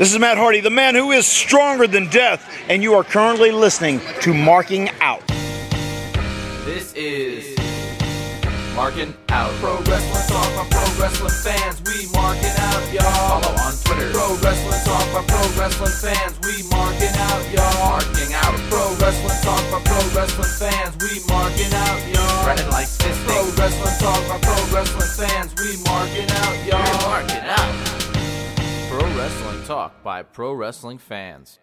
This is Matt Hardy, the man who is stronger than death, and you are currently listening to Marking Out. This is Marking Out. Pro Wrestling Talk by Pro Wrestling fans. We marking out, y'all. Follow on Twitter. Pro Wrestling Talk by Pro Wrestling fans. We marking out, y'all. Marking Out. Pro Wrestling Talk by Pro Wrestling fans. We marking out, y'all. Brennan likes fisting. Pro Wrestling Talk by Pro Wrestling fans. We marking out, y'all. We're marking out. Pro Wrestling Talk by Pro Wrestling fans.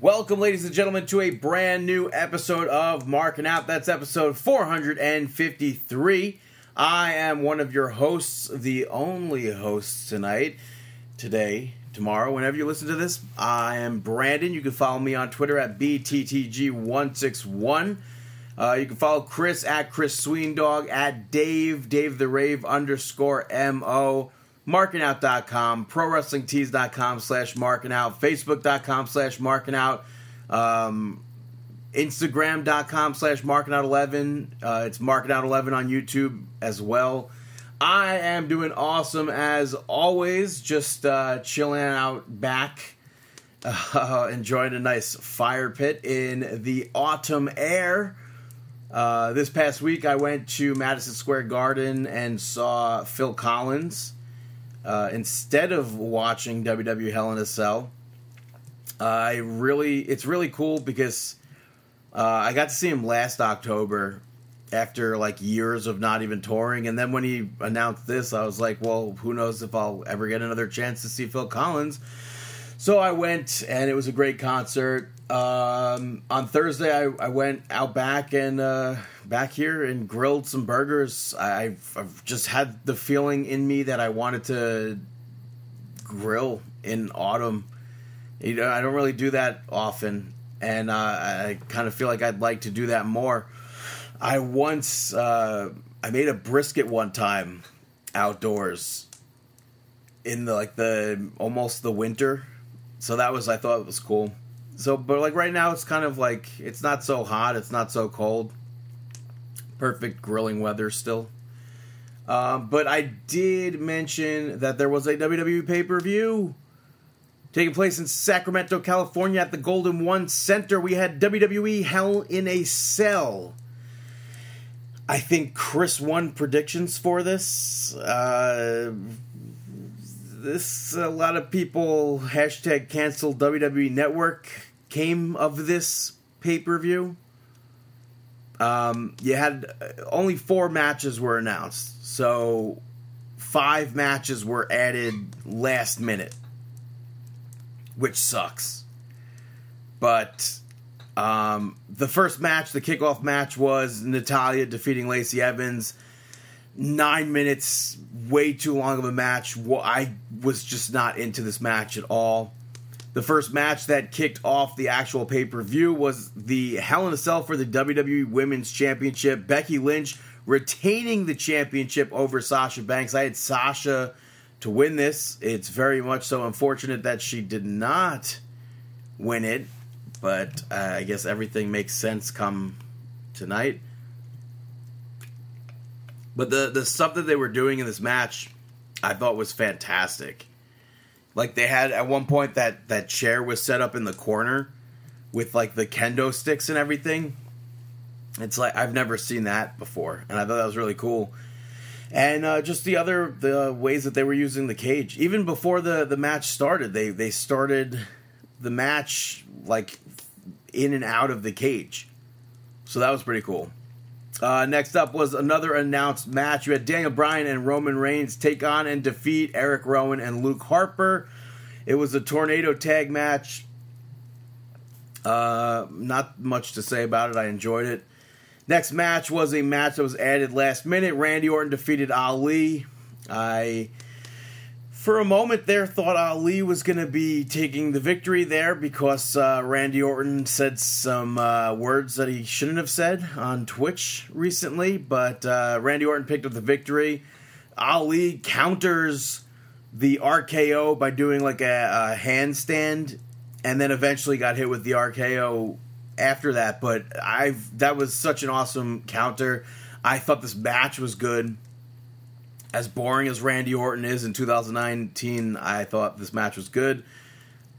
Welcome, ladies and gentlemen, to a brand new episode of Marking Out. That's episode 453. I am one of your hosts, the only host tonight, today, tomorrow, whenever you listen to this. I am Brandon. You can follow me on Twitter at BTTG161. Uh, you can follow Chris at Chris Sweendog, at Dave, Dave the Rave underscore MO markingout.com, prowrestlingtees.com slash markingout, facebook.com slash markingout, um, instagram.com slash markingout11. Uh, it's markingout11 on YouTube as well. I am doing awesome as always, just uh, chilling out back, uh, enjoying a nice fire pit in the autumn air. Uh, this past week, I went to Madison Square Garden and saw Phil Collins uh, instead of watching WWE Hell in a Cell. Uh, I really, it's really cool because uh, I got to see him last October after like years of not even touring, and then when he announced this, I was like, well, who knows if I'll ever get another chance to see Phil Collins. So I went, and it was a great concert. Um, on Thursday, I, I, went out back and uh, back here and grilled some burgers. I've, I've just had the feeling in me that I wanted to grill in autumn. You know, I don't really do that often, and uh, I kind of feel like I'd like to do that more. I once uh, I made a brisket one time outdoors in the like the almost the winter, so that was I thought it was cool. So, but like right now, it's kind of like it's not so hot, it's not so cold. Perfect grilling weather still. Um, but I did mention that there was a WWE pay per view taking place in Sacramento, California at the Golden One Center. We had WWE Hell in a Cell. I think Chris won predictions for this. Uh, this a lot of people hashtag cancel WWE Network came of this pay per view. Um, you had uh, only four matches were announced, so five matches were added last minute, which sucks. But um, the first match, the kickoff match, was Natalya defeating Lacey Evans. Nine minutes, way too long of a match. I was just not into this match at all. The first match that kicked off the actual pay per view was the Hell in a Cell for the WWE Women's Championship. Becky Lynch retaining the championship over Sasha Banks. I had Sasha to win this. It's very much so unfortunate that she did not win it, but uh, I guess everything makes sense come tonight. But the the stuff that they were doing in this match, I thought was fantastic. Like they had at one point that that chair was set up in the corner with like the kendo sticks and everything. It's like I've never seen that before, and I thought that was really cool. And uh, just the other the ways that they were using the cage, even before the the match started, they they started the match like in and out of the cage, so that was pretty cool. Uh, next up was another announced match. You had Daniel Bryan and Roman Reigns take on and defeat Eric Rowan and Luke Harper. It was a tornado tag match. Uh, not much to say about it. I enjoyed it. Next match was a match that was added last minute. Randy Orton defeated Ali. I for a moment there thought Ali was going to be taking the victory there because uh, Randy Orton said some uh, words that he shouldn't have said on Twitch recently, but uh, Randy Orton picked up the victory. Ali counters the RKO by doing like a, a handstand, and then eventually got hit with the RKO after that. But I that was such an awesome counter. I thought this match was good as boring as Randy Orton is in 2019, I thought this match was good.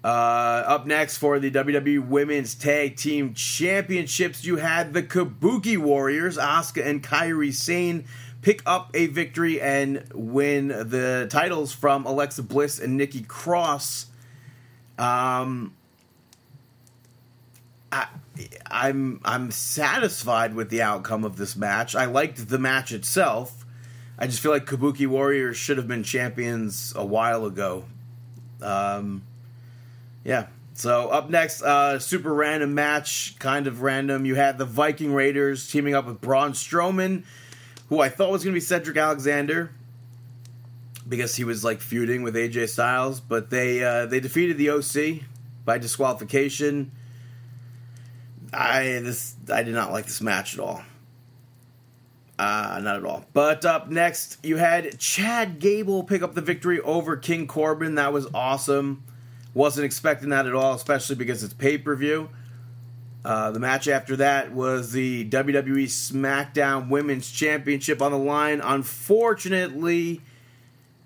Uh, up next for the WWE Women's Tag Team Championships, you had the Kabuki Warriors, Asuka and Kairi Sane, pick up a victory and win the titles from Alexa Bliss and Nikki Cross. Um, I, I'm I'm satisfied with the outcome of this match. I liked the match itself. I just feel like Kabuki Warriors should have been champions a while ago. Um, yeah. So up next, uh, super random match, kind of random. You had the Viking Raiders teaming up with Braun Strowman, who I thought was going to be Cedric Alexander because he was like feuding with AJ Styles, but they uh, they defeated the OC by disqualification. I this I did not like this match at all. Uh, not at all. But up next, you had Chad Gable pick up the victory over King Corbin. That was awesome. Wasn't expecting that at all, especially because it's pay per view. Uh, the match after that was the WWE SmackDown Women's Championship on the line. Unfortunately,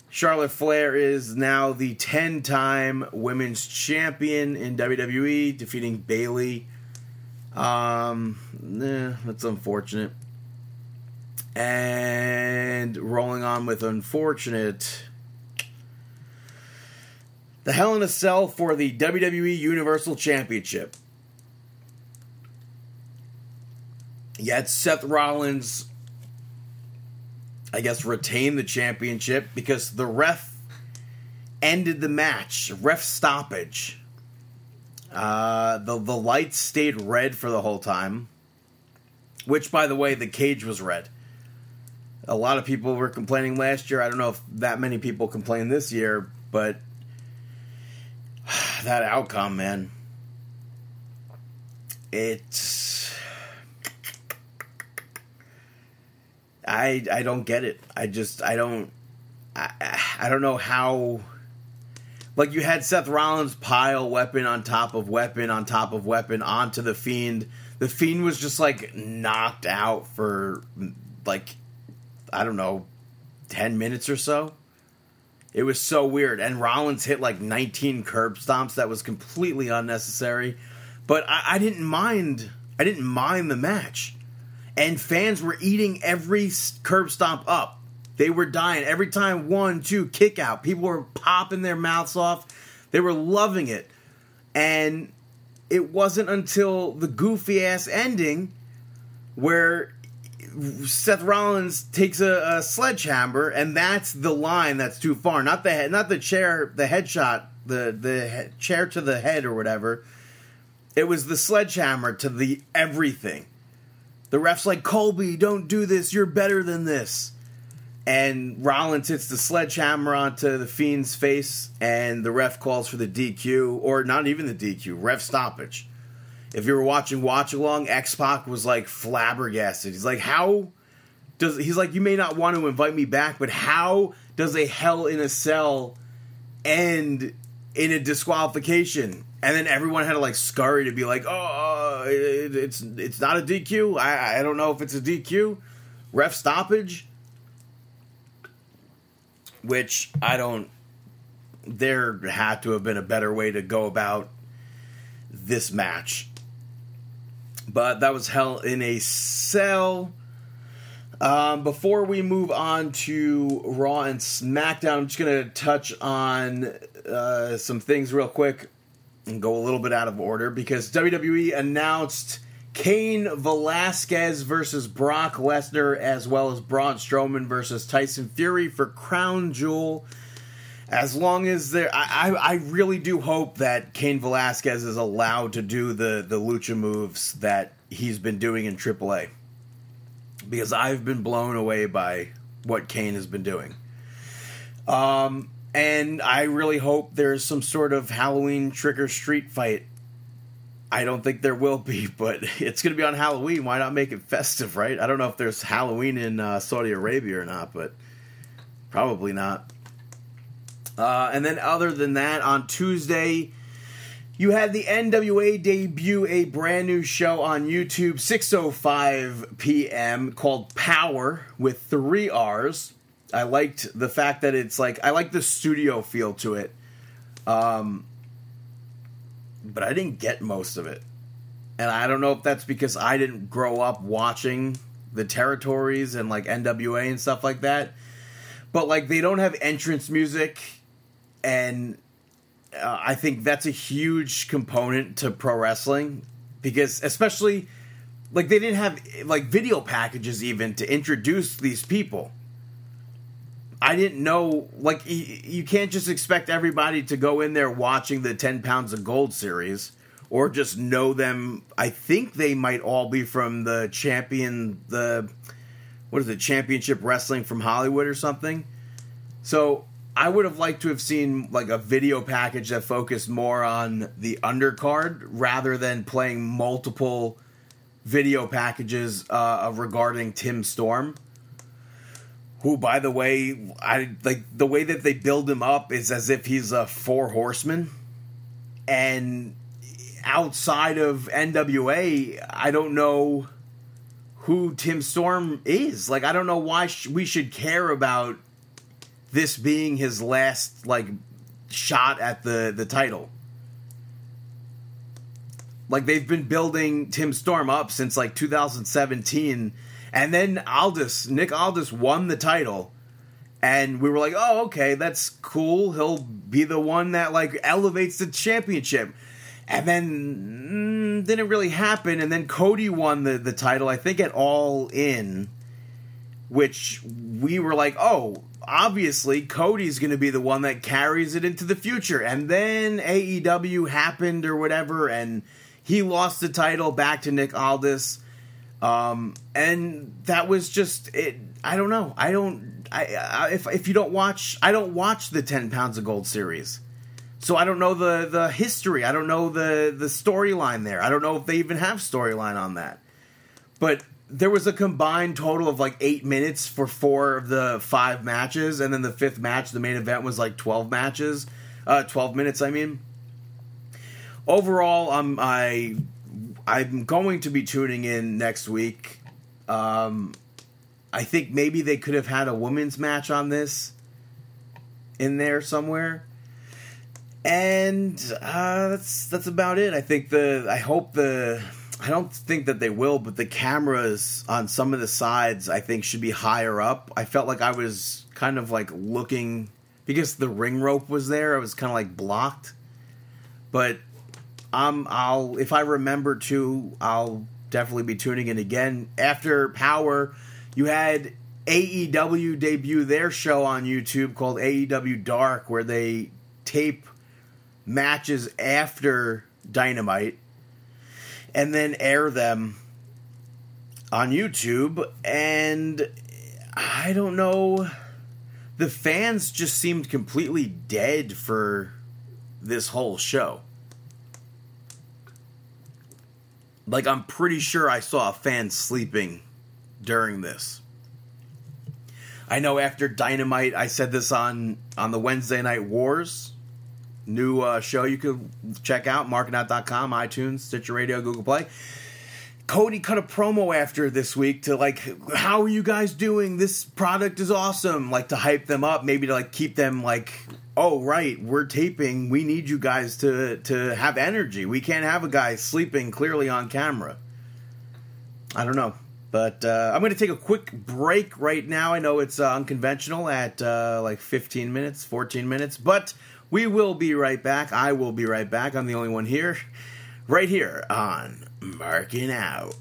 Charlotte Flair is now the 10 time women's champion in WWE, defeating Bayley. Um, eh, that's unfortunate. And rolling on with unfortunate. The Hell in a Cell for the WWE Universal Championship. Yet Seth Rollins, I guess, retained the championship because the ref ended the match. Ref stoppage. Uh, the the lights stayed red for the whole time. Which, by the way, the cage was red. A lot of people were complaining last year. I don't know if that many people complained this year, but that outcome, man. It's I I don't get it. I just I don't I I don't know how like you had Seth Rollins pile weapon on top of weapon on top of weapon onto the Fiend. The Fiend was just like knocked out for like I don't know 10 minutes or so. It was so weird. And Rollins hit like 19 curb stomps that was completely unnecessary. But I, I didn't mind. I didn't mind the match. And fans were eating every curb stomp up. They were dying every time one, two, kick out. People were popping their mouths off. They were loving it. And it wasn't until the goofy ass ending where Seth Rollins takes a, a, sledgehammer, and that's the line that's too far. Not the not the chair, the headshot, the the he- chair to the head or whatever. It was the sledgehammer to the everything. The ref's like, Colby, don't do this. You're better than this. And Rollins hits the sledgehammer onto the Fiend's face, and the ref calls for the DQ, or not even the DQ, ref stoppage if you were watching Watch Along, X Pac was like flabbergasted. He's like, how does he's like, you may not want to invite me back, but how does a Hell in a Cell end in a disqualification? And then everyone had to like scurry to be like, oh, uh, it, it's it's not a DQ. I I don't know if it's a DQ, ref stoppage, which I don't. There had to have been a better way to go about this match but that was Hell in a Cell. Um, before we move on to Raw and SmackDown, I'm just going to touch on uh, some things real quick and go a little bit out of order because WWE announced Cain Velasquez versus Brock Lesnar as well as Braun Strowman versus Tyson Fury for Crown Jewel as long as there, I, I, I really do hope that Cain Velasquez is allowed to do the the lucha moves that he's been doing in AAA, because I've been blown away by what Cain has been doing. Um, and I really hope there's some sort of Halloween trick or street fight. I don't think there will be, but it's going to be on Halloween. Why not make it festive, right? I don't know if there's Halloween in uh, Saudi Arabia or not, but probably not. Uh, and then, other than that, on Tuesday, you had the NWA debut a brand new show on YouTube, 6:05 p.m. called Power with three R's. I liked the fact that it's like I like the studio feel to it. Um, but I didn't get most of it. And I don't know if that's because I didn't grow up watching the territories and like NWA and stuff like that. But like they don't have entrance music and uh, I think that's a huge component to pro wrestling because especially like they didn't have like video packages even to introduce these people. I didn't know like you can't just expect everybody to go in there watching the 10 pounds of gold series or just know them. I think they might all be from the champion the what is it championship wrestling from Hollywood or something. So I would have liked to have seen like a video package that focused more on the undercard rather than playing multiple video packages uh, regarding Tim Storm. Who, by the way, I like the way that they build him up is as if he's a four horseman, and outside of NWA, I don't know who Tim Storm is. Like, I don't know why sh- we should care about this being his last like shot at the the title. Like they've been building Tim Storm up since like 2017, and then Aldis Nick Aldis won the title, and we were like, oh okay, that's cool. He'll be the one that like elevates the championship. And then mm, didn't really happen. And then Cody won the, the title, I think at All In, which we were like, oh, obviously Cody's going to be the one that carries it into the future. And then AEW happened or whatever, and he lost the title back to Nick Aldis. Um, and that was just it. I don't know. I don't. I, I if if you don't watch, I don't watch the Ten Pounds of Gold series, so I don't know the the history. I don't know the the storyline there. I don't know if they even have storyline on that. But there was a combined total of like eight minutes for four of the five matches, and then the fifth match, the main event, was like twelve matches, uh, twelve minutes. I mean, overall, I'm I I'm going to be tuning in next week. Um, I think maybe they could have had a women's match on this in there somewhere. And uh, that's that's about it. I think the I hope the I don't think that they will, but the cameras on some of the sides I think should be higher up. I felt like I was kind of like looking because the ring rope was there. I was kind of like blocked. But um, I'll if I remember to, I'll definitely be tuning in again after Power. You had AEW debut their show on YouTube called AEW Dark, where they tape matches after Dynamite and then air them on YouTube. And I don't know. The fans just seemed completely dead for this whole show. Like, I'm pretty sure I saw a fan sleeping during this. I know after Dynamite, I said this on on the Wednesday Night Wars new uh, show you can check out markingout.com itunes stitcher radio google play. Cody cut a promo after this week to like how are you guys doing? This product is awesome. Like to hype them up maybe to like keep them like oh right we're taping. We need you guys to to have energy. We can't have a guy sleeping clearly on camera. I don't know. But uh, I'm going to take a quick break right now. I know it's uh, unconventional at uh, like 15 minutes, 14 minutes, but we will be right back. I will be right back. I'm the only one here. Right here on Marking Out.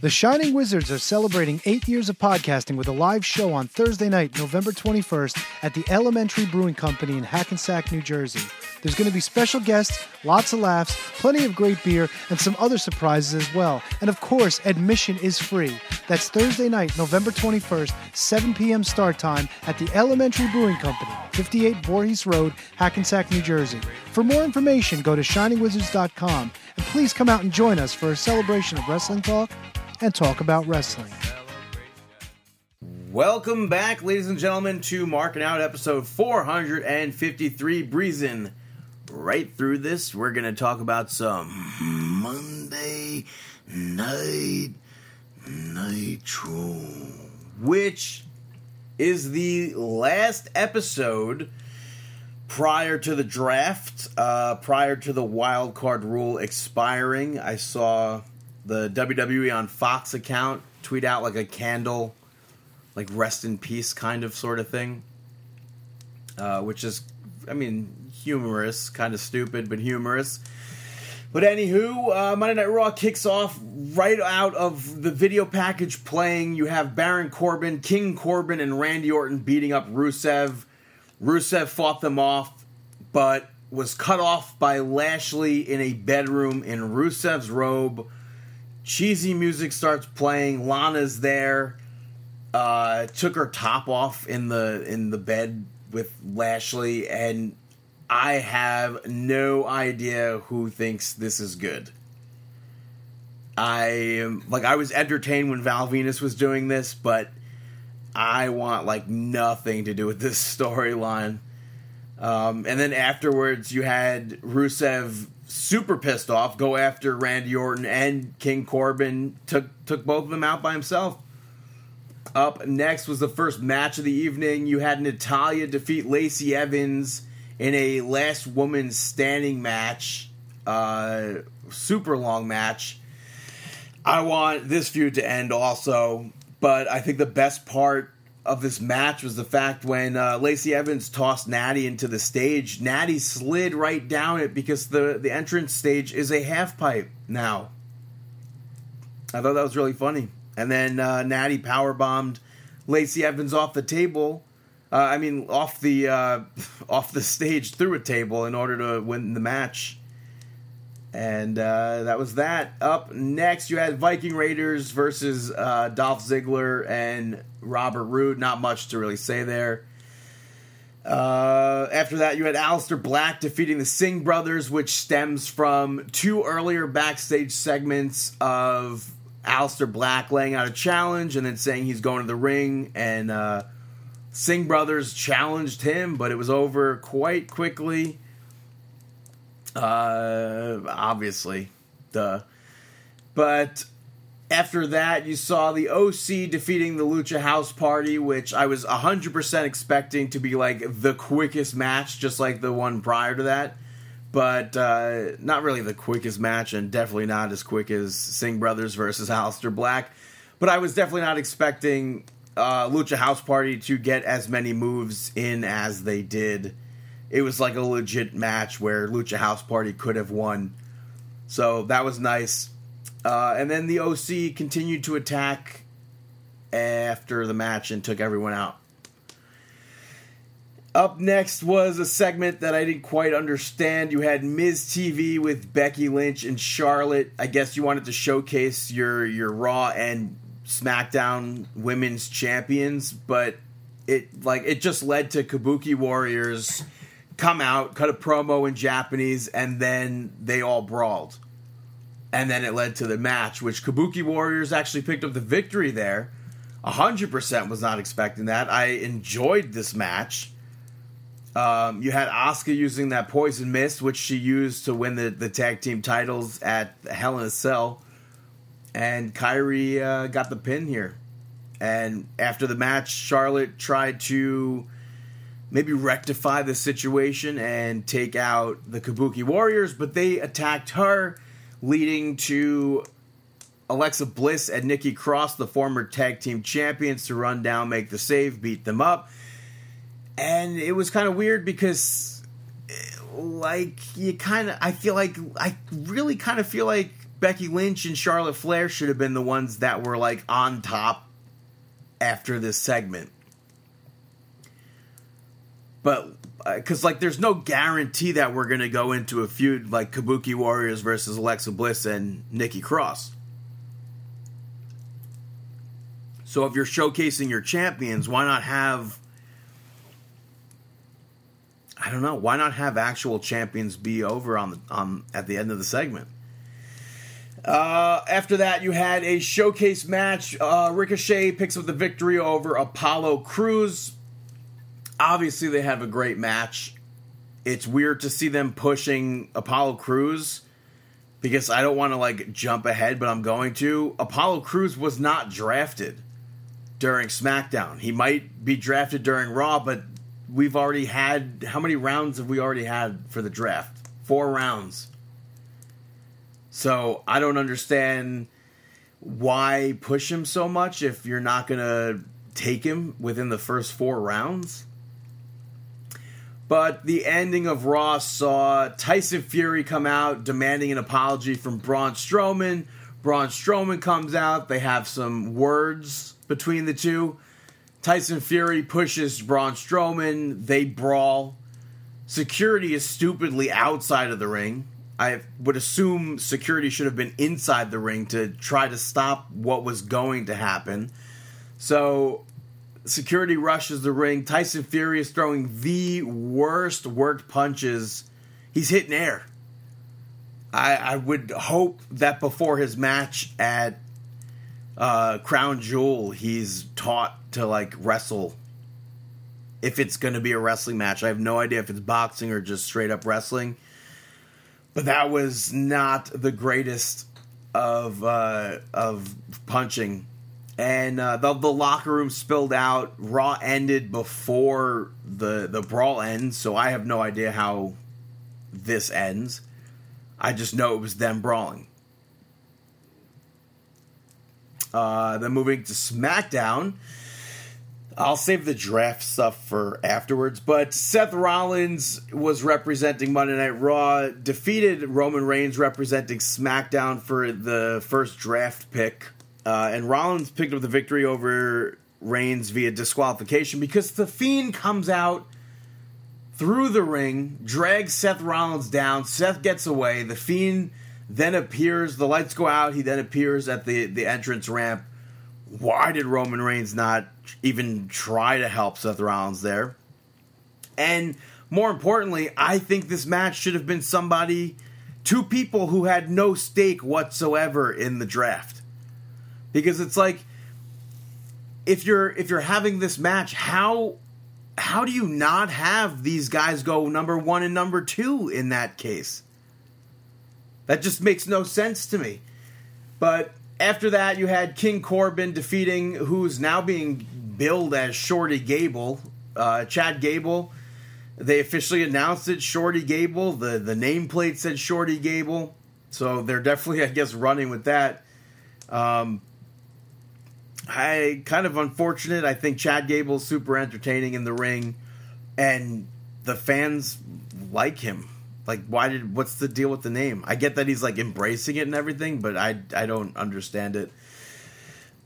The Shining Wizards are celebrating eight years of podcasting with a live show on Thursday night, November 21st at the Elementary Brewing Company in Hackensack, New Jersey. There's going to be special guests, lots of laughs, plenty of great beer, and some other surprises as well. And of course, admission is free. That's Thursday night, November 21st, 7 p.m. start time at the Elementary Brewing Company, 58 Voorhees Road, Hackensack, New Jersey. For more information, go to shiningwizards.com and please come out and join us for a celebration of wrestling talk and talk about wrestling. Welcome back, ladies and gentlemen, to Marking Out episode 453. Breezing right through this, we're going to talk about some Monday Night Nitro, which is the last episode prior to the draft, uh, prior to the wild card rule expiring, I saw the WWE on Fox account tweet out like a candle, like rest in peace kind of sort of thing, uh, which is, I mean, humorous, kind of stupid, but humorous. But anywho, uh, Monday Night Raw kicks off right out of the video package playing. You have Baron Corbin, King Corbin, and Randy Orton beating up Rusev. Rusev fought them off, but was cut off by Lashley in a bedroom in Rusev's robe. Cheesy music starts playing. Lana's there. Uh, took her top off in the in the bed with Lashley, and I have no idea who thinks this is good. I am like I was entertained when Val Venis was doing this, but I want like nothing to do with this storyline. Um, and then afterwards, you had Rusev super pissed off, go after Randy Orton and King Corbin. Took took both of them out by himself. Up next was the first match of the evening. You had Natalya defeat Lacey Evans in a last woman standing match, uh, super long match. I want this feud to end also, but I think the best part of this match was the fact when uh, Lacey Evans tossed Natty into the stage, Natty slid right down it because the, the entrance stage is a half pipe now. I thought that was really funny. And then uh, Natty power bombed Lacey Evans off the table. Uh, I mean, off the uh, off the stage through a table in order to win the match. And uh, that was that. Up next, you had Viking Raiders versus uh, Dolph Ziggler and Robert Roode. Not much to really say there. Uh, after that, you had Aleister Black defeating the Singh brothers, which stems from two earlier backstage segments of Aleister Black laying out a challenge and then saying he's going to the ring. And uh, Singh brothers challenged him, but it was over quite quickly. Uh, obviously, duh. But after that, you saw the OC defeating the Lucha House Party, which I was 100% expecting to be like the quickest match, just like the one prior to that. But uh, not really the quickest match, and definitely not as quick as Singh Brothers versus Aleister Black. But I was definitely not expecting uh, Lucha House Party to get as many moves in as they did it was like a legit match where Lucha House Party could have won. So that was nice. Uh, and then the OC continued to attack after the match and took everyone out. Up next was a segment that I didn't quite understand. You had Miz TV with Becky Lynch and Charlotte. I guess you wanted to showcase your your Raw and SmackDown Women's Champions, but it like it just led to Kabuki Warriors come out, cut a promo in Japanese, and then they all brawled. And then it led to the match, which Kabuki Warriors actually picked up the victory there. 100% was not expecting that. I enjoyed this match. Um, you had Asuka using that poison mist, which she used to win the, the tag team titles at Hell in a Cell. And Kairi uh, got the pin here. And after the match, Charlotte tried to maybe rectify the situation and take out the Kabuki Warriors, but they attacked her, leading to Alexa Bliss and Nikki Cross, the former tag team champions, to run down, make the save, beat them up. And it was kind of weird because, like, you kind of, I feel like, I really kind of feel like Becky Lynch and Charlotte Flair should have been the ones that were, like, on top after this segment but because uh, like there's no guarantee that we're gonna go into a feud like Kabuki Warriors versus Alexa Bliss and Nikki Cross. So if you're showcasing your champions, why not have I don't know, why not have actual champions be over on the on at the end of the segment? Uh, after that, you had a showcase match. Uh, Ricochet picks up the victory over Apollo Crews obviously they have a great match. It's weird to see them pushing Apollo Crews because I don't want to like jump ahead, but I'm going to. Apollo Crews was not drafted during SmackDown. He might be drafted during Raw, but we've already had how many rounds have we already had for the draft? Four rounds. So I don't understand why push him so much if you're not gonna take him within the first four rounds. But the ending of Raw saw Tyson Fury come out demanding an apology from Braun Strowman. Braun Strowman comes out. They have some words between the two. Tyson Fury pushes Braun Strowman. They brawl. Security is stupidly outside of the ring. I would assume security should have been inside the ring to try to stop what was going to happen. So security rushes the ring. Tyson Fury is throwing the worst worked punches. He's hitting air. I, I would hope that before his match at uh, Crown Jewel, he's taught to like wrestle. If it's going to be a wrestling match, I have no idea if it's boxing or just straight up wrestling. But that was not the greatest of uh, of punching and uh, the the locker room spilled out. Raw ended before the the brawl ends, so I have no idea how this ends. I just know it was them brawling. Uh, then moving to SmackDown. I'll save the draft stuff for afterwards, but Seth Rollins was representing Monday Night Raw, defeated Roman Reigns representing SmackDown for the first draft pick. Uh, and Rollins picked up the victory over Reigns via disqualification because the Fiend comes out through the ring, drags Seth Rollins down. Seth gets away. The Fiend then appears. The lights go out. He then appears at the, the entrance ramp. Why did Roman Reigns not even try to help Seth Rollins there? And more importantly, I think this match should have been somebody, two people who had no stake whatsoever in the draft because it's like if you're if you're having this match how how do you not have these guys go number 1 and number 2 in that case? That just makes no sense to me. But after that you had King Corbin defeating who's now being billed as Shorty Gable uh, Chad Gable. They officially announced it Shorty Gable. The the nameplate said Shorty Gable. So they're definitely I guess running with that. Um, I kind of unfortunate. I think Chad Gable's super entertaining in the ring, and the fans like him. Like, why did? What's the deal with the name? I get that he's like embracing it and everything, but I I don't understand it.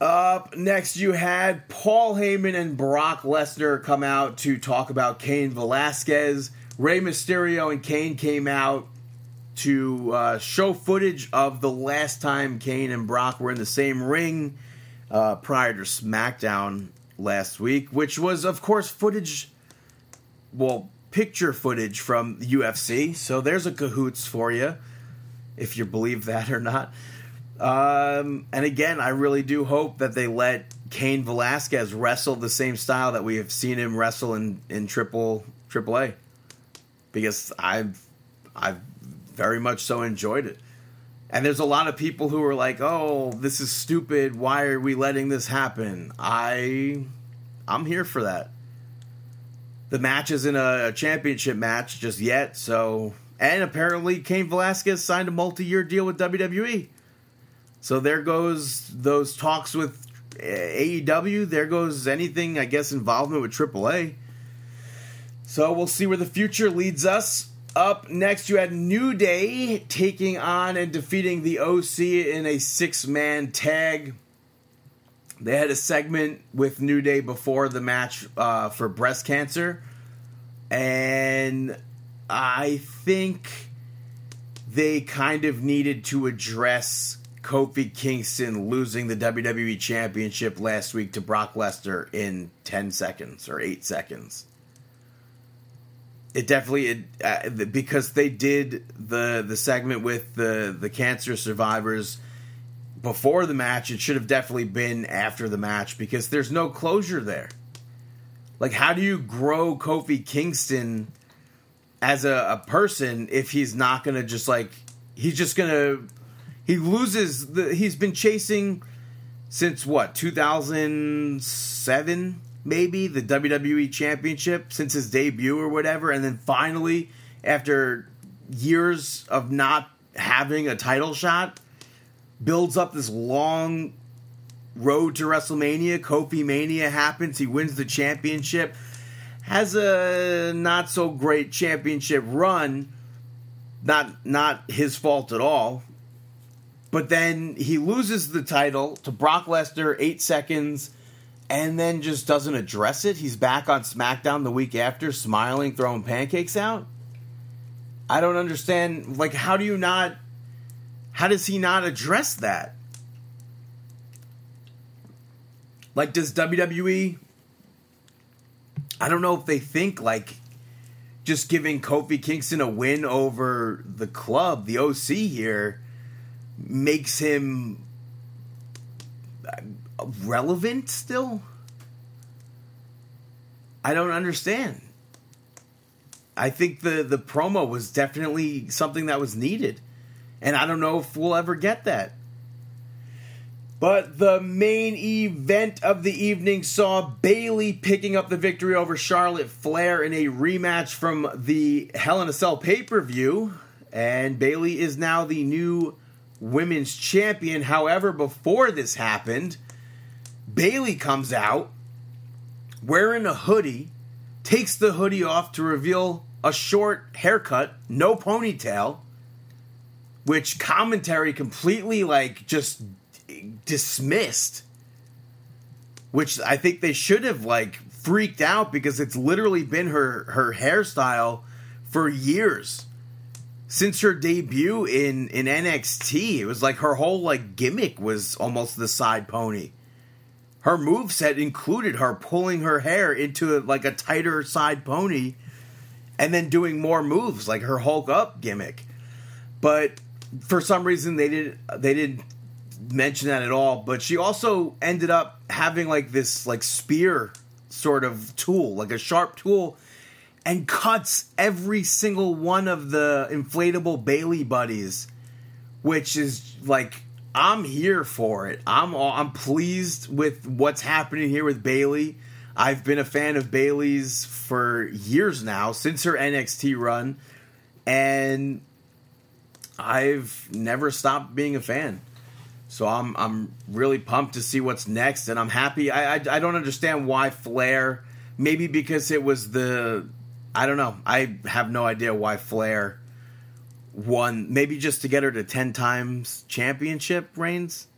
Up next, you had Paul Heyman and Brock Lesnar come out to talk about Cain Velasquez. Rey Mysterio and Cain came out to uh, show footage of the last time Cain and Brock were in the same ring uh, prior to SmackDown last week, which was, of course, footage, well, picture footage from UFC. So there's a cahoots for you, if you believe that or not. Um, and again, I really do hope that they let Cain Velasquez wrestle the same style that we have seen him wrestle in, in Triple Triple A, because I've I've very much so enjoyed it. And there's a lot of people who are like, "Oh, this is stupid. Why are we letting this happen?" I I'm here for that. The match isn't a, championship match just yet, so and apparently Cain Velasquez signed a multi-year deal with WWE. So there goes those talks with AEW. There goes anything, I guess, involvement with AAA. So we'll see where the future leads us. Up next, you had New Day taking on and defeating the OC in a six man tag. They had a segment with New Day before the match uh, for breast cancer. And I think they kind of needed to address Kofi Kingston losing the WWE Championship last week to Brock Lesnar in 10 seconds or 8 seconds it definitely it, uh, because they did the the segment with the the cancer survivors before the match it should have definitely been after the match because there's no closure there. Like how do you grow kofi kingston as a, a person if he's not gonna just like he's just gonna he loses the he's been chasing since what 2007 maybe the WWE Championship since his debut or whatever, and then finally, after years of not having a title shot, builds up this long road to WrestleMania. Kofi Mania happens. He wins the championship. Has a not so great championship run. Not not his fault at all. But then he loses the title to Brock Lesnar eight seconds and then just doesn't address it. He's back on SmackDown the week after, smiling, throwing pancakes out. I don't understand. Like, how do you not. How does he not address that? Like, does WWE. I don't know if they think, like, just giving Kofi Kingston a win over the club, the OC here, makes him relevant still? I don't understand. I think the the promo was definitely something that was needed. And I don't know if we'll ever get that. But the main event of the evening saw Bayley picking up the victory over Charlotte Flair in a rematch from the Hell in a Cell pay per view. And Bayley is now the new women's champion. However, before this happened, Bayley comes out wearing a hoodie, takes the hoodie off to reveal a short haircut, no ponytail, which commentary completely like just dismissed. Which I think they should have like freaked out because it's literally been her her hairstyle for years since her debut in in NXT. It was like her whole like gimmick was almost the side pony. Her move set included her pulling her hair into like a tighter side pony and then doing more moves like her Hulk up gimmick. But for some reason they didn't they didn't mention that at all, but she also ended up having like this like spear sort of tool, like a sharp tool and cuts every single one of the inflatable Bayley buddies, which is like I'm here for it. I'm all, I'm pleased with what's happening here with Bayley. I've been a fan of Bayley's for years now since her NXT run, and I've never stopped being a fan. So I'm I'm really pumped to see what's next, and I'm happy. I I, I don't understand why Flair. Maybe because it was the I don't know. I have no idea why Flair won. Maybe just to get her to 10 times championship reigns.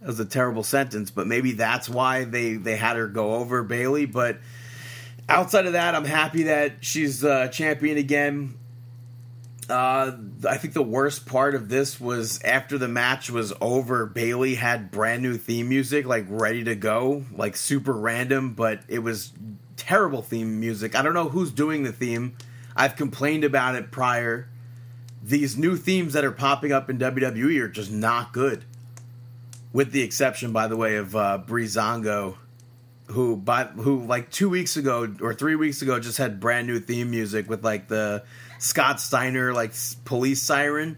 That was a terrible sentence, but maybe that's why they, they had her go over Bayley. But outside of that, I'm happy that she's uh, champion again. Uh, I think the worst part of this was after the match was over, Bayley had brand new theme music, like ready to go, like super random, but it was terrible theme music. I don't know who's doing the theme. I've complained about it prior. These new themes that are popping up in WWE are just not good. With the exception, by the way, of uh, Breezango, who by who like two weeks ago or three weeks ago just had brand new theme music with like the Scott Steiner like police siren,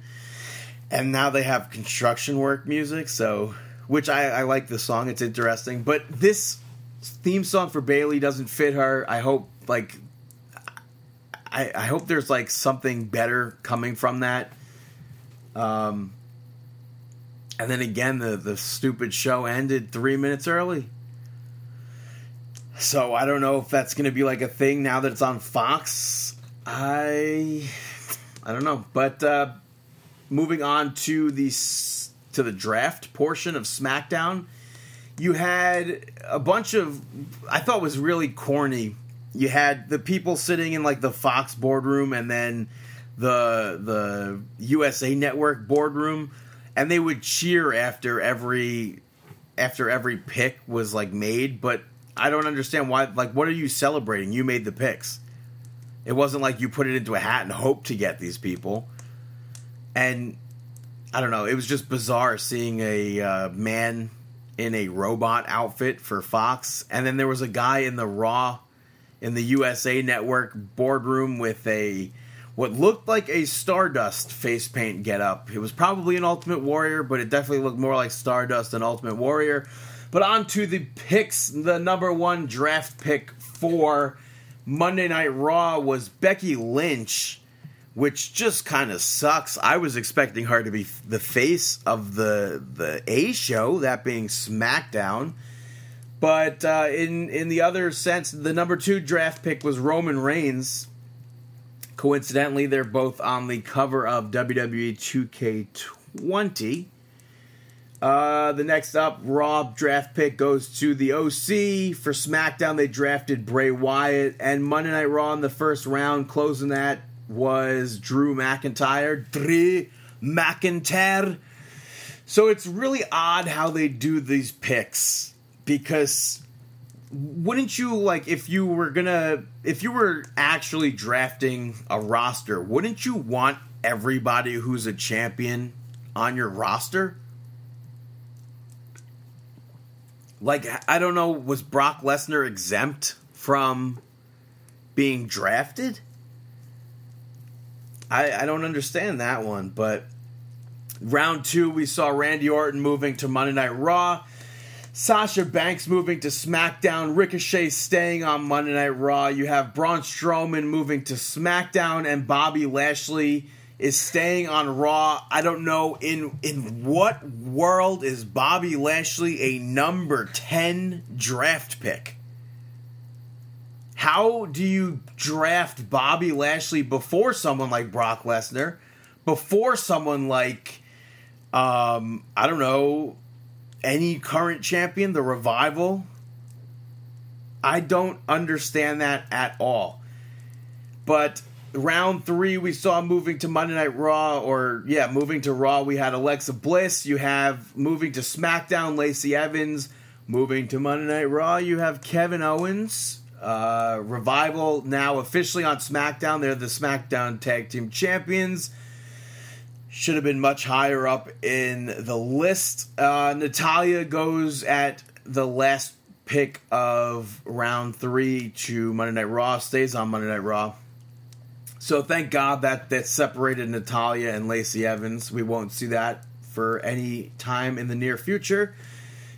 and now they have construction work music. So, which I, I like the song; it's interesting. But this theme song for Bayley doesn't fit her. I hope like I, I hope there's like something better coming from that. Um, and then again, the the stupid show ended three minutes early. So I don't know if that's going to be like a thing now that it's on Fox. I I don't know, but uh, moving on to the to the draft portion of SmackDown, you had a bunch of I thought was really corny. You had the people sitting in like the Fox boardroom and then the the USA Network boardroom, and they would cheer after every after every pick was like made, but I don't understand why. Like, what are you celebrating? You made the picks. It wasn't like you put it into a hat and hope to get these people. And I don't know. It was just bizarre seeing a uh, man in a robot outfit for Fox, and then there was a guy in the Raw, in the USA Network boardroom with a what looked like a Stardust face paint getup. It was probably an Ultimate Warrior, but it definitely looked more like Stardust than Ultimate Warrior. But on to the picks. The number one draft pick for Monday Night Raw was Becky Lynch, which just kind of sucks. I was expecting her to be the face of the the A show, that being SmackDown. But uh, in in the other sense, the number two draft pick was Roman Reigns. Coincidentally, they're both on the cover of WWE 2K20. Uh, the next up, Raw draft pick goes to the OC. For SmackDown, they drafted Bray Wyatt. And Monday Night Raw in the first round, closing that, was Drew McIntyre. Drew McIntyre. So it's really odd how they do these picks because wouldn't you like if you were gonna if you were actually drafting a roster wouldn't you want everybody who's a champion on your roster? Like i don't know was brock lesnar exempt from being drafted? I i don't understand that one but round two we saw randy orton moving to monday night raw Sasha Banks moving to SmackDown, Ricochet staying on Monday Night Raw. You have Braun Strowman moving to SmackDown, and Bobby Lashley is staying on Raw. I don't know in in what world is Bobby Lashley a number 10 draft pick? How do you draft Bobby Lashley before someone like Brock Lesnar? Before someone like um I don't know any current champion, the revival. I don't understand that at all. But round three, we saw moving to Monday Night Raw, or yeah, moving to Raw, we had Alexa Bliss. You have moving to SmackDown, Lacey Evans. Moving to Monday Night Raw, you have Kevin Owens. Uh, revival now officially on SmackDown. They're the SmackDown Tag Team Champions should have been much higher up in the list. Uh, Natalya goes at the last pick of round three to Monday Night Raw, stays on Monday Night Raw. So thank God that that separated Natalya and Lacey Evans. We won't see that for any time in the near future.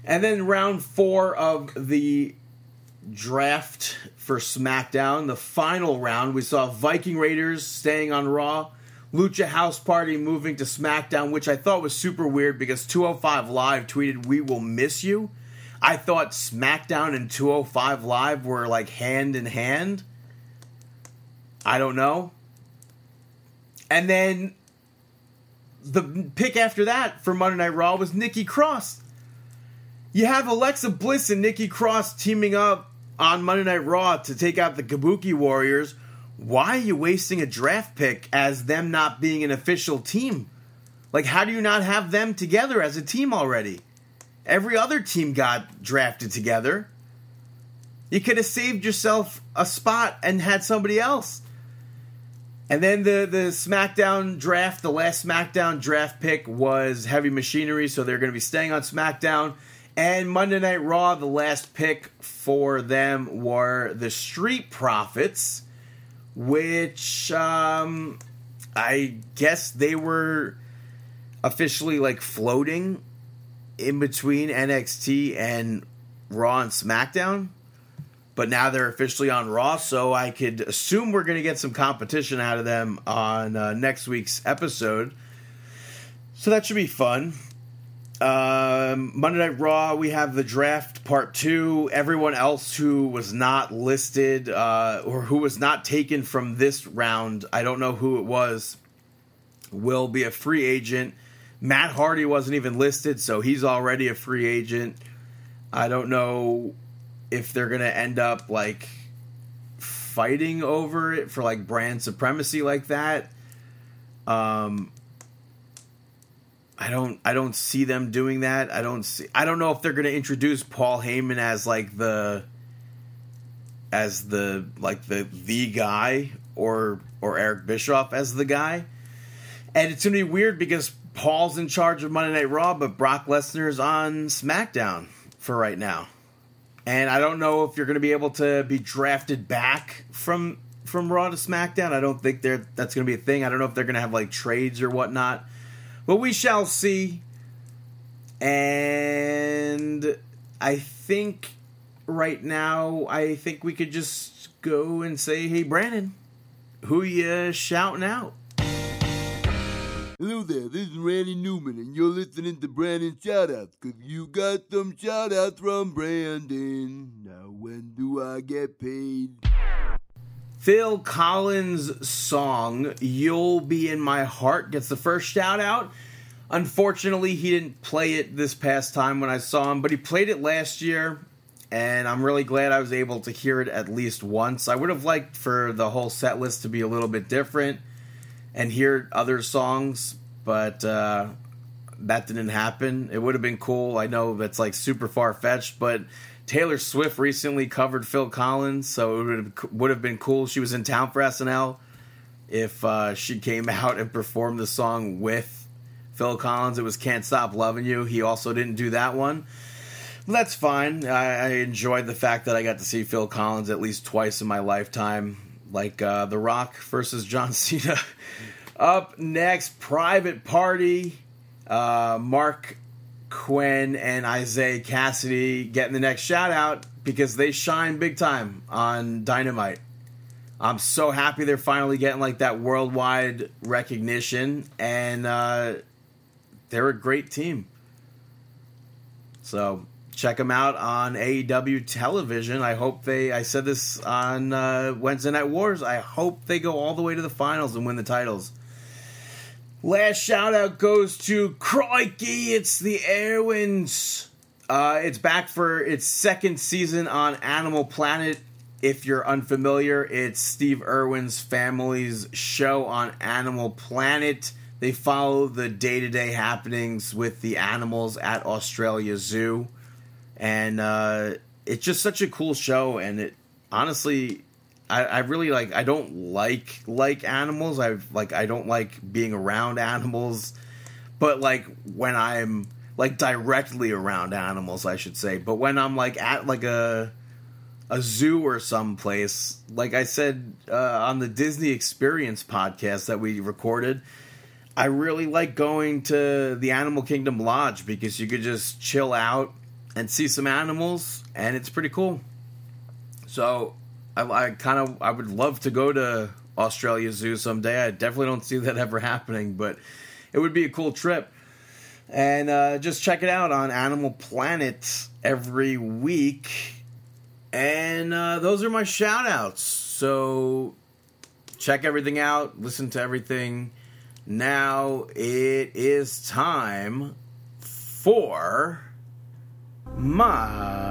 And then round four of the draft for SmackDown, the final round, we saw Viking Raiders staying on Raw Lucha House Party moving to SmackDown, which I thought was super weird because 205 Live tweeted, We will miss you. I thought SmackDown and 205 Live were like hand in hand. I don't know. And then the pick after that for Monday Night Raw was Nikki Cross. You have Alexa Bliss and Nikki Cross teaming up on Monday Night Raw to take out the Kabuki Warriors why are you wasting a draft pick as them not being an official team? Like, how do you not have them together as a team already? Every other team got drafted together. You could have saved yourself a spot and had somebody else. And then the the SmackDown draft, the last SmackDown draft pick was Heavy Machinery, so they're going to be staying on SmackDown. And Monday Night Raw, the last pick for them were the Street Profits which um, I guess they were officially like floating in between NXT and Raw and SmackDown. But now they're officially on Raw, so I could assume we're going to get some competition out of them on uh, next week's episode. So that should be fun. Um, Monday Night Raw, we have the draft part two. Everyone else who was not listed uh, or who was not taken from this round, I don't know who it was, will be a free agent. Matt Hardy wasn't even listed, so he's already a free agent. I don't know if they're going to end up like fighting over it for like brand supremacy like that. Um, I don't I don't see them doing that. I don't see I don't know if they're going to introduce Paul Heyman as like the as the like the the guy or or Eric Bischoff as the guy. And it's going to be weird because Paul's in charge of Monday Night Raw, but Brock Lesnar's on SmackDown for right now. And I don't know if you're going to be able to be drafted back from from Raw to SmackDown. I don't think they're that's going to be a thing. I don't know if they're going to have like trades or whatnot. But we shall see. And I think right now, I think we could just go and say, "Hey, Brandon, who you shouting out?" Hello there, this is Randy Newman, and you're listening to Brandon Shoutouts, because you got some shoutouts from Brandon. Now, when do I get paid? Phil Collins' song, You'll Be in My Heart, gets the first shout out. Unfortunately, he didn't play it this past time when I saw him, but he played it last year, and I'm really glad I was able to hear it at least once. I would have liked for the whole set list to be a little bit different and hear other songs, but uh, that didn't happen. It would have been cool. I know that's like super far fetched, but Taylor Swift recently covered Phil Collins, so it would have, would have been cool. She was in town for SNL. If uh, she came out and performed the song with Phil Collins, it was "Can't Stop Loving You." He also didn't do that one. That's fine. I, I enjoyed the fact that I got to see Phil Collins at least twice in my lifetime, like uh, The Rock versus John Cena. Up next, Private Party. Uh, Marq Quen and Isiah Kassidy getting the next shout out because they shine big time on Dynamite. I'm so happy they're finally getting like that worldwide recognition, and uh, they're a great team. So check them out on AEW television. I hope they. I said this on uh, Wednesday Night Wars. I hope they go all the way to the finals and win the titles. Last shout out goes to Crikey. It's the Irwins. Uh, it's back for its second season on Animal Planet. If you're unfamiliar, it's Steve Irwin's family's show on Animal Planet. They follow the day to day happenings with the animals at Australia Zoo. And uh, it's just such a cool show. And it honestly, I, I really like. I don't like like animals. I like. I don't like being around animals. But like when I'm like directly around animals, I should say. But when I'm like at like a a zoo or someplace, like I said uh, on the Disney Experience podcast that we recorded, I really like going to the Animal Kingdom Lodge because you could just chill out and see some animals, and it's pretty cool. So I, I kind of I would love to go to Australia Zoo someday. I definitely don't see that ever happening, but it would be a cool trip. And uh, just check it out on Animal Planet every week. And uh, those are my shout outs. So check everything out, listen to everything. Now it is time for my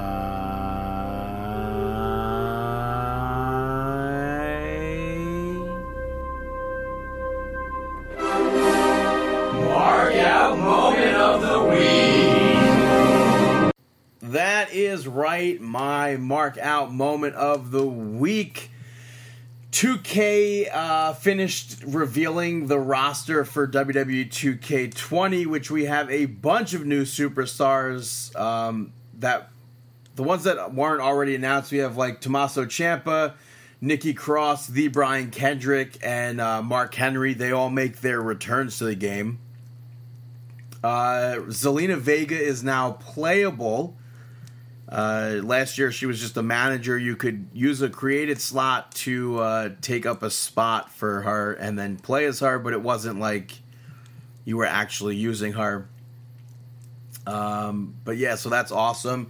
Mark out moment of the week. That is right, my mark out moment of the week. 2K uh, finished revealing the roster for WWE 2K20, which we have a bunch of new superstars. Um, that the ones that weren't already announced, we have like Tommaso Ciampa, Nikki Cross, the Brian Kendrick, and uh, Mark Henry. They all make their returns to the game. Uh, Zelina Vega is now playable. Uh, last year, she was just a manager. You could use a created slot to uh, take up a spot for her and then play as her, but it wasn't like you were actually using her. Um, but yeah, so that's awesome.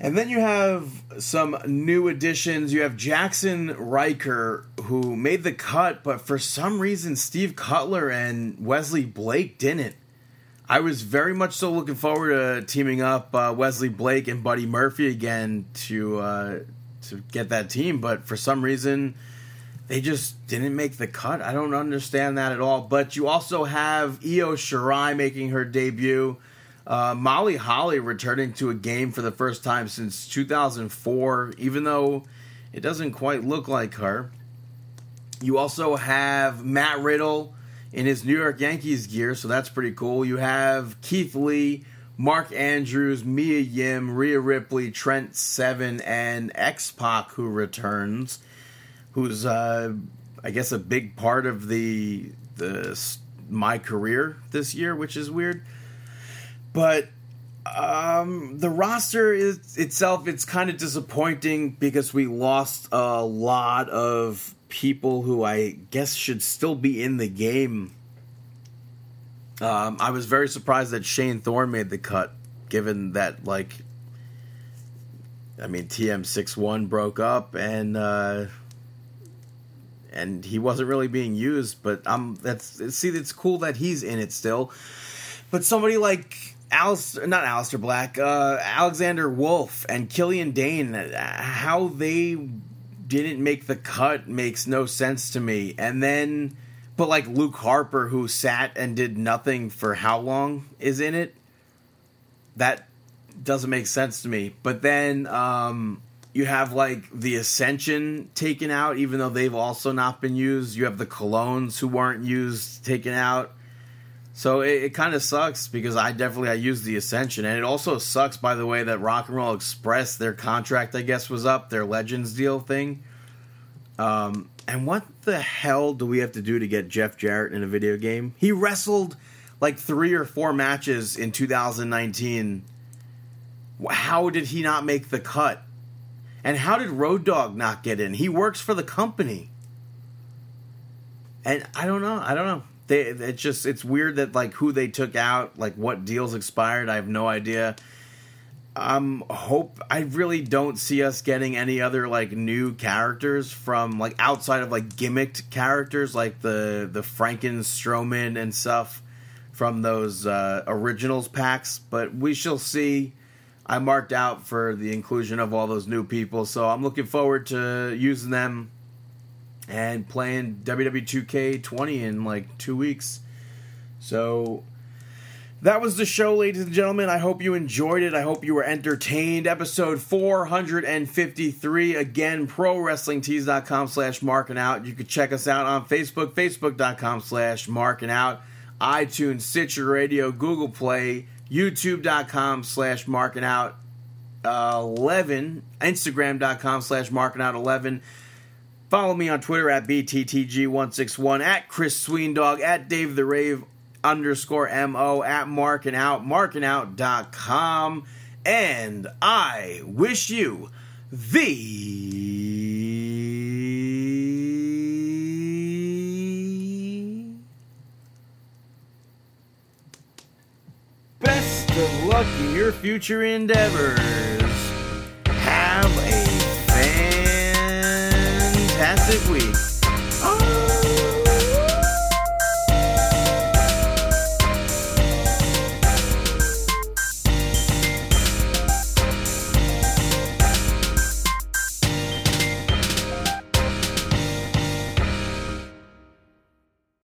And then you have some new additions. You have Jaxson Ryker, who made the cut, but for some reason, Steve Cutler and Wesley Blake didn't. I was very much so looking forward to teaming up uh, Wesley Blake and Buddy Murphy again to uh, to get that team, but for some reason they just didn't make the cut. I don't understand that at all. But you also have Io Shirai making her debut, uh, Molly Holly returning to a game for the first time since 2004, even though it doesn't quite look like her. You also have Matt Riddle in his New York Yankees gear, so that's pretty cool. You have Keith Lee, Mark Andrews, Mia Yim, Rhea Ripley, Trent Seven, and X Pac who returns, who's uh, I guess a big part of the the my career this year, which is weird. But Um, the roster is itself. It's kind of disappointing because we lost a lot of people who I guess should still be in the game. Um, I was very surprised that Shane Thorne made the cut, given that like, I mean, TM six one broke up and uh, and he wasn't really being used. But I'm that's see, it's cool that he's in it still. But somebody like Aleister, not Aleister Black, uh, Alexander Wolfe and Killian Dain, how they didn't make the cut makes no sense to me. And then, but like Luke Harper, who sat and did nothing for how long, is in it. That doesn't make sense to me. But then um, you have like the Ascension taken out, even though they've also not been used. You have the Colóns who weren't used taken out. So it, it kind of sucks because I definitely I used the Ascension, and it also sucks by the way that Rock and Roll Express their contract I guess was up their Legends deal thing. Um, and what the hell do we have to do to get Jeff Jarrett in a video game? He wrestled like three or four matches in 2019. How did he not make the cut? And how did Road Dog not get in? He works for the company. And I don't know. I don't know they it's just it's weird that like who they took out, like what deals expired. I have no idea. Um, hope I really don't see us getting any other like new characters from like outside of like gimmicked characters like the the Franken Strowman and stuff from those uh, originals packs. But we shall see. I marked out for the inclusion of all those new people, so I'm looking forward to using them and playing WWE 2K20 in like two weeks. So that was the show, ladies and gentlemen. I hope you enjoyed it. I hope you were entertained. Episode 453. Again, ProWrestlingTees.com slash marking out. You can check us out on Facebook, Facebook.com slash marking out, iTunes, Stitcher Radio, Google Play, YouTube.com uh, slash marking out 11, Instagram.com slash marking out 11. Follow me on Twitter at BTTG161, at Chris Sweendog, at Dave the Rave underscore MO, at Marking Out, markingout.com. And I wish you the best of luck in your future endeavors. Fantastic week.